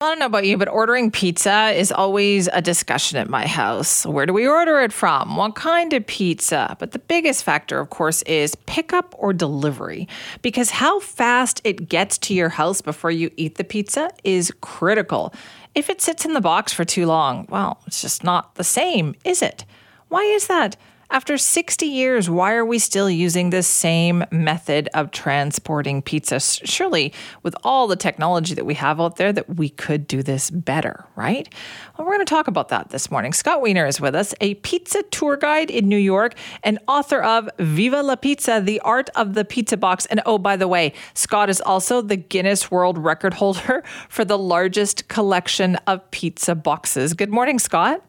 I don't know about you, but ordering pizza is always a discussion at my house. Where do we order it from? What kind of pizza? But the biggest factor, of course, is pickup or delivery. Because how fast it gets to your house before you eat the pizza is critical. If it sits in the box for too long, well, it's just not the same, is it? Why is that? After 60 years, why are we still using this same method of transporting pizza? Surely, with all the technology that we have out there, that we could do this better, right? Well, we're going to talk about that this morning. Scott Wiener is with us, a pizza tour guide in New York and author of Viva la Pizza, The Art of the Pizza Box. And oh, by the way, Scott is also the Guinness World Record holder for the largest collection of pizza boxes. Good morning, Scott.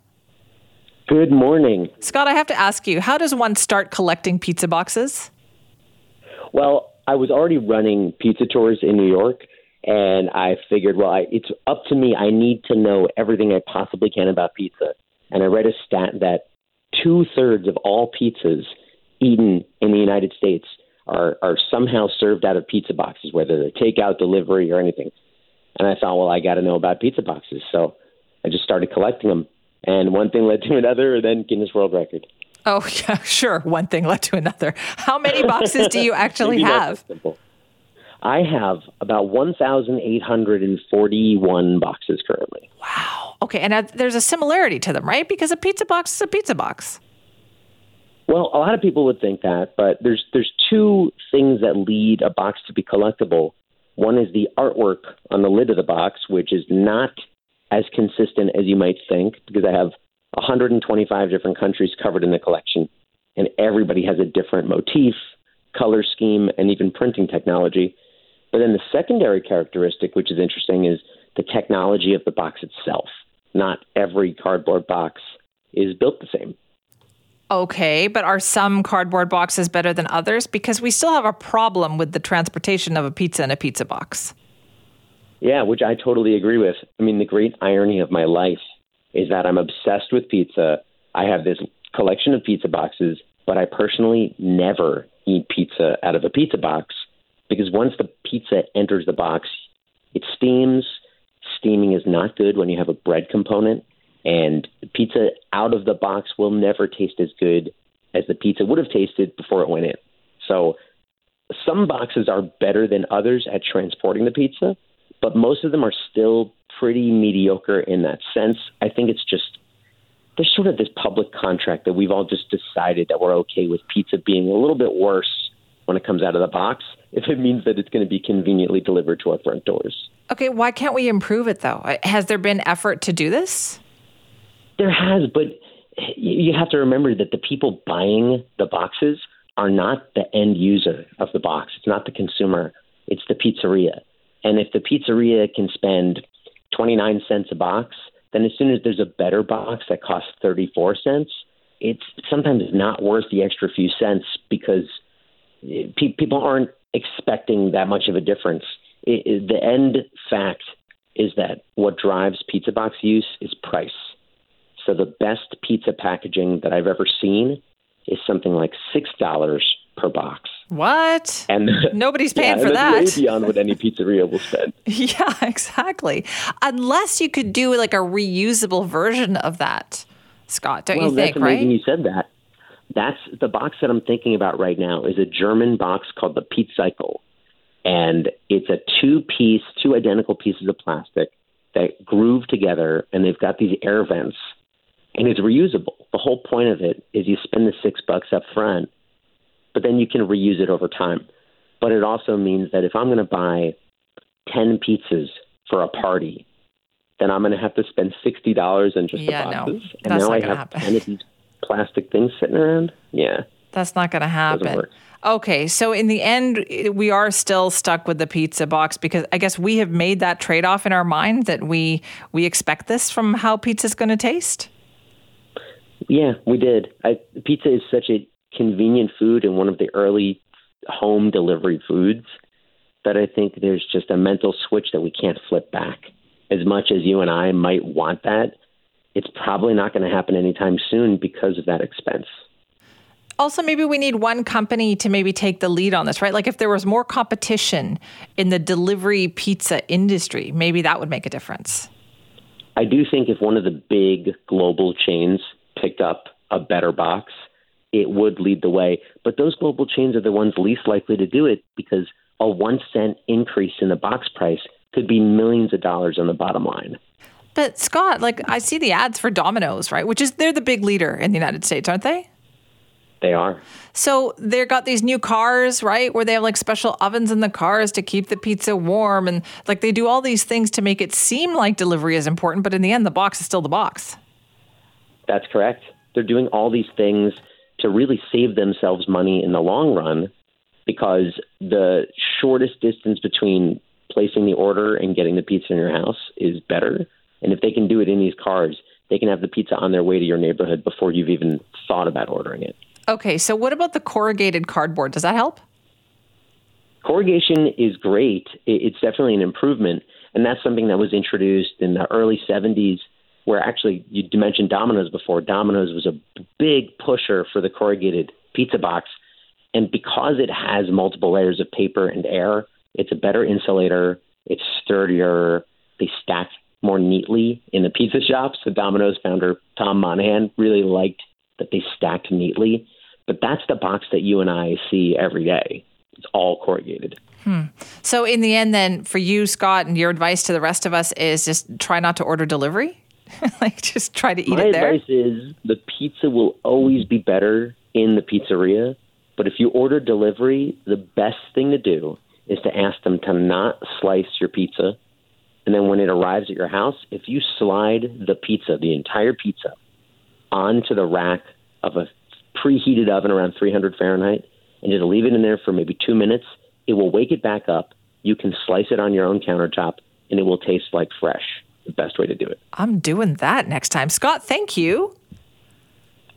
Good morning. Scott, I have to ask you, how does one start collecting pizza boxes? Well, I was already running pizza tours in New York, and I figured, well, I, it's up to me. I need to know everything I possibly can about pizza. And I read a stat that two thirds of all pizzas eaten in the United States are, are somehow served out of pizza boxes, whether they're takeout, delivery, or anything. And I thought, well, I got to know about pizza boxes. So I just started collecting them and one thing led to another, and then Guinness World Record. Oh yeah, sure. One thing led to another. How many boxes do you actually have? I have about 1,841 boxes currently. Wow. Okay, and uh, there's a similarity to them, right? Because a pizza box is a pizza box. Well, a lot of people would think that, but there's there's two things that lead a box to be collectible. One is the artwork on the lid of the box, which is not as consistent as you might think because I have 125 different countries covered in the collection, and everybody has a different motif, color scheme, and even printing technology. But then the secondary characteristic, which is interesting, is the technology of the box itself. Not every cardboard box is built the same. Okay, but are some cardboard boxes better than others? Because we still have a problem with the transportation of a pizza in a pizza box. Yeah, which I totally agree with. I mean, the great irony of my life is that I'm obsessed with pizza. I have this collection of pizza boxes, but I personally never eat pizza out of a pizza box because once the pizza enters the box, it steams. Steaming is not good when you have a bread component, and pizza out of the box will never taste as good as the pizza would have tasted before it went in. So, some boxes are better than others at transporting the pizza, but most of them are still pretty mediocre in that sense. I think it's just there's sort of this public contract that we've all just decided that we're okay with pizza being a little bit worse when it comes out of the box if it means that it's going to be conveniently delivered to our front doors. Okay, why can't we improve it though? Uh, has there been effort to do this? There has, but you have to remember that the people buying the boxes are not the end user of the box. It's not the consumer. It's the pizzeria. And if the pizzeria can spend 29 cents a box, then as soon as there's a better box that costs 34 cents, it's sometimes not worth the extra few cents because eh, pe- people aren't expecting that much of a difference. It, it, the end fact is that what drives pizza box use is price. So the best pizza packaging that I've ever seen is something like $6 per box. What? And nobody's paying yeah, for that. Way beyond what any pizzeria will spend. yeah, exactly. Unless you could do like a reusable version of that, Scott. Don't well, you think? That's amazing you said that. That's the box that I'm thinking about right now is a German box called the Pete Cycle, and it's a two-piece, two identical pieces of plastic that groove together, and they've got these air vents, and it's reusable. The whole point of it is you spend the six bucks up front but then you can reuse it over time. But it also means that if I'm going to buy 10 pizzas for a party, then I'm going to have to spend $60 on just yeah, the boxes. No, and now I have happen. 10 of these plastic things sitting around. Yeah. That's not going to happen. Okay, so in the end, we are still stuck with the pizza box because I guess we have made that trade off in our mind that we we expect this from how pizza's going to taste. Yeah, we did. I, pizza is such a convenient food and one of the early home delivery foods that I think there's just a mental switch that we can't flip back. As much as you and I might want that, it's probably not going to happen anytime soon because of that expense. Also, maybe we need one company to maybe take the lead on this, right? Like if there was more competition in the delivery pizza industry, maybe that would make a difference. I do think if one of the big global chains picked up a better box, it would lead the way. But those global chains are the ones least likely to do it because a one cent increase in the box price could be millions of dollars on the bottom line. But Scott, like I see the ads for Domino's, right? Which is they're the big leader in the United States, aren't they? They are. So they've got these new cars, right? Where they have like special ovens in the cars to keep the pizza warm. And like they do all these things to make it seem like delivery is important. But in the end, the box is still the box. That's correct. They're doing all these things to really save themselves money in the long run because the shortest distance between placing the order and getting the pizza in your house is better. And if they can do it in these cars, they can have the pizza on their way to your neighborhood before you've even thought about ordering it. Okay, so what about the corrugated cardboard? Does that help? Corrugation is great. It's definitely an improvement. And that's something that was introduced in the early 70s, where actually you mentioned Domino's before. Domino's was a big pusher for the corrugated pizza box. And because it has multiple layers of paper and air, it's a better insulator, it's sturdier, they stack more neatly in the pizza shops. The Domino's founder, Tom Monaghan really liked that they stacked neatly. But that's the box that you and I see every day. It's all corrugated. Hmm. So, in the end, then, for you, Scott, and your advice to the rest of us is just try not to order delivery? like, just try to eat My it there? My advice is the pizza will always be better in the pizzeria. But if you order delivery, the best thing to do is to ask them to not slice your pizza. And then when it arrives at your house, if you slide the pizza, the entire pizza, onto the rack of a preheated oven around 300 Fahrenheit and just leave it in there for maybe two minutes. It will wake it back up. You can slice it on your own countertop and it will taste like fresh. The best way to do it. I'm doing that next time. Scott, thank you.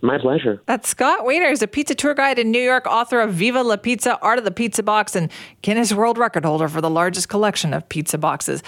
My pleasure. That's Scott Weiner. Wiener, a pizza tour guide in New York, author of Viva la Pizza, Art of the Pizza Box, and Guinness World Record holder for the largest collection of pizza boxes.